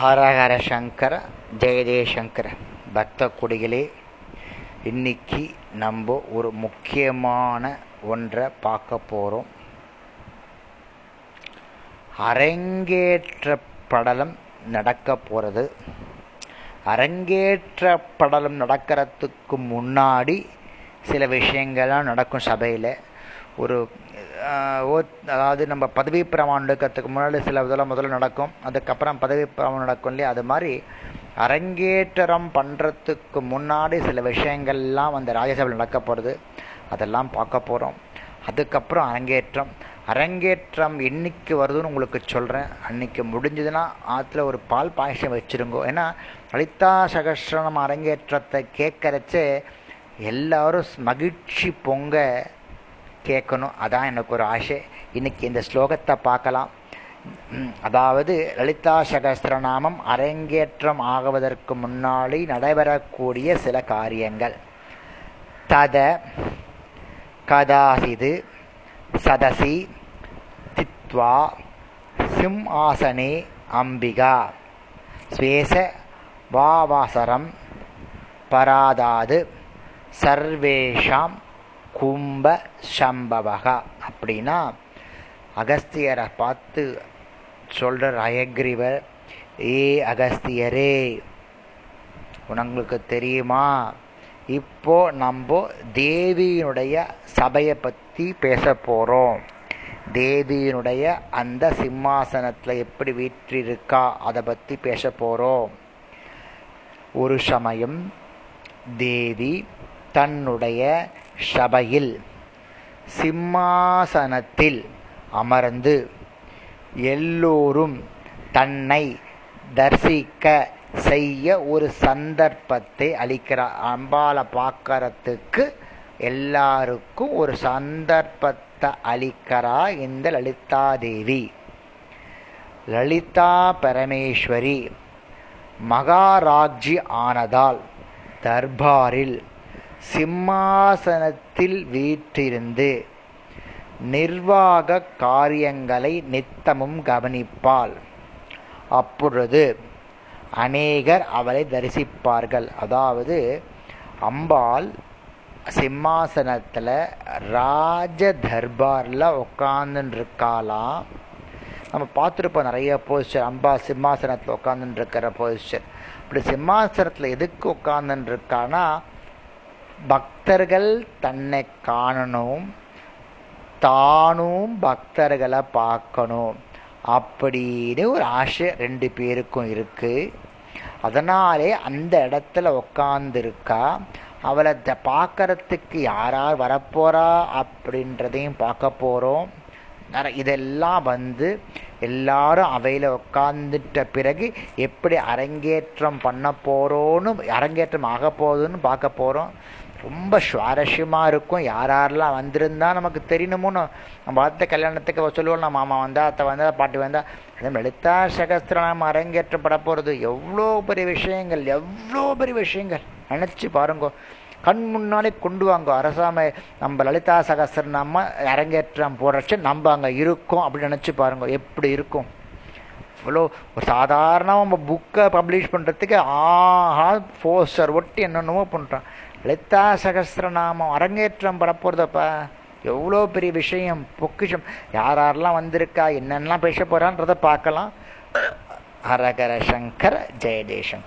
ஹரஹர சங்கர ஜெய ஜெயசங்கர பக்த கொடிகளே இன்னைக்கு நம்ம ஒரு முக்கியமான ஒன்றை பார்க்க போகிறோம் அரங்கேற்ற படலம் நடக்க போகிறது அரங்கேற்ற படலம் நடக்கிறதுக்கு முன்னாடி சில விஷயங்கள்லாம் நடக்கும் சபையில். ஒரு அதாவது நம்ம பதவி பிரமாணம் எடுக்கிறதுக்கு முன்னாடி சில இதெல்லாம் முதல்ல நடக்கும். அதுக்கப்புறம் பதவி பிரமாணம் நடக்கும் இல்லையா? அது மாதிரி அரங்கேற்றம் பண்ணுறதுக்கு முன்னாடி சில விஷயங்கள்லாம் அந்த ராஜ்யசபையில் நடக்க போகிறது அதெல்லாம் பார்க்க போகிறோம் அதுக்கப்புறம் அரங்கேற்றம். அரங்கேற்றம் என்னைக்கு வருதுன்னு உங்களுக்கு சொல்கிறேன் அன்னைக்கு முடிஞ்சதுன்னா ஆற்றுல ஒரு பால் பாயசம் வச்சுருங்கோ. ஏன்னா லலிதா சகஸ்ரம் அரங்கேற்றத்தை கேட்கறச்சே எல்லாரும் மகிழ்ச்சி பொங்க கேட்கணும். அதான் எனக்கு ஒரு ஆசை. இன்னைக்கு இந்த ஸ்லோகத்தை பார்க்கலாம். அதாவது லலிதா சகஸ்திரநாமம் அரங்கேற்றம் ஆகுவதற்கு முன்னாடி நடைபெறக்கூடிய சில காரியங்கள். தத கதாசிது சதசி தித்வா சிம்ஹாசனே அம்பிகா. ஸ்வேச வாவாசரம் பராதாது சர்வேஷாம் கும்ப சம்பவகா அப்படின்னா அகஸ்தியரை பார்த்து சொல்கிறார் அயக்ரிவர் ஏ அகஸ்தியரே உனங்களுக்கு தெரியுமா? இப்போ நம்ம தேவியினுடைய சபையை பற்றி பேச போகிறோம் தேவியினுடைய அந்த சிம்மாசனத்தில் எப்படி வீற்றிருக்கா அதை பற்றி பேச போகிறோம் ஒரு சமயம் தேவி தன்னுடைய சபையில் சிம்மாசனத்தில் அமர்ந்து எல்லோரும் தன்னை தரிசிக்க செய்ய ஒரு சந்தர்ப்பத்தை அளிக்கிறார். அம்பாலை பார்க்கறதுக்கு எல்லாருக்கும் ஒரு சந்தர்ப்பத்தை அளிக்கிறா இந்த லலிதா தேவி லலிதா பரமேஸ்வரி மகாராஜ்ஜி ஆனதால் தர்பாரில் சிம்மாசனத்தில் வீற்றிருந்து நிர்வாக காரியங்களை நித்தமும் கவனிப்பாள். அப்பொழுது அநேகர் அவளை தரிசிப்பார்கள். அதாவது அம்பாள் சிம்மாசனத்தில் ராஜ தர்பாரில் உட்காந்துன்னு நம்ம பார்த்துருப்போம் நிறைய பொசிஷன் அம்பா சிம்மாசனத்தில் உட்காந்துன்னு இருக்கிற போஸ்டர் இப்படி சிம்மாசனத்தில் எதுக்கு உட்காந்துன்னு பக்தர்கள் தன்னை காணணும் தானும் பக்தர்களை பார்க்கணும். அப்படின்னு ஒரு ஆசை ரெண்டு பேருக்கும் இருக்கு. அதனாலே அந்த இடத்துல உக்காந்துருக்கா அவளை பார்க்கறதுக்கு யார் யார் வரப்போறா அப்படின்றதையும் பார்க்க போகிறோம் இதெல்லாம் வந்து எல்லாரும் அவையில் உட்காந்துட்ட பிறகு எப்படி அரங்கேற்றம் பண்ண போகிறோன்னு அரங்கேற்றம் ஆக போகுதுன்னு பார்க்க போகிறோம் ரொம்ப சுவாரஸ்யமாக இருக்கும். யார் யாரெல்லாம் வந்திருந்தா நமக்கு தெரியணுமோன்னு நம்ம பார்த்த கல்யாணத்துக்கு சொல்லுவோம் நம்ம மாமா வந்தா அத்தை வந்தா பாட்டி வந்தா. அதே லலிதா சகஸ்திரம் அரங்கேற்றப்பட போகிறது எவ்வளோ பெரிய விஷயங்கள் எவ்வளோ பெரிய விஷயங்கள். நினச்சி பாருங்க. கண் முன்னாலே கொண்டு வாங்க. அரசாமை நம்ம லலிதா சகஸ்திரநாம அரங்கேற்றம் போடுறச்சு நம்ம அங்கே இருக்கோம் அப்படின்னு நினச்சி பாருங்க. எப்படி இருக்கும்? இவ்வளோ ஒரு சாதாரண நம்ம புக்கை பப்ளிஷ் பண்ணுறதுக்கு ஆஹா போஸ்டர் ஒட்டி என்னென்னமோ பண்ணுறான் லலிதா சகசிரநாமம் அரங்கேற்றம் பட எவ்வளோ பெரிய விஷயம் பொக்கிஷம். யார் யாரெல்லாம் வந்திருக்கா என்னென்னலாம் பேச போகிறான்றதை பார்க்கலாம். ஹரகர சங்கர ஜெய ஜெயசங்கர்.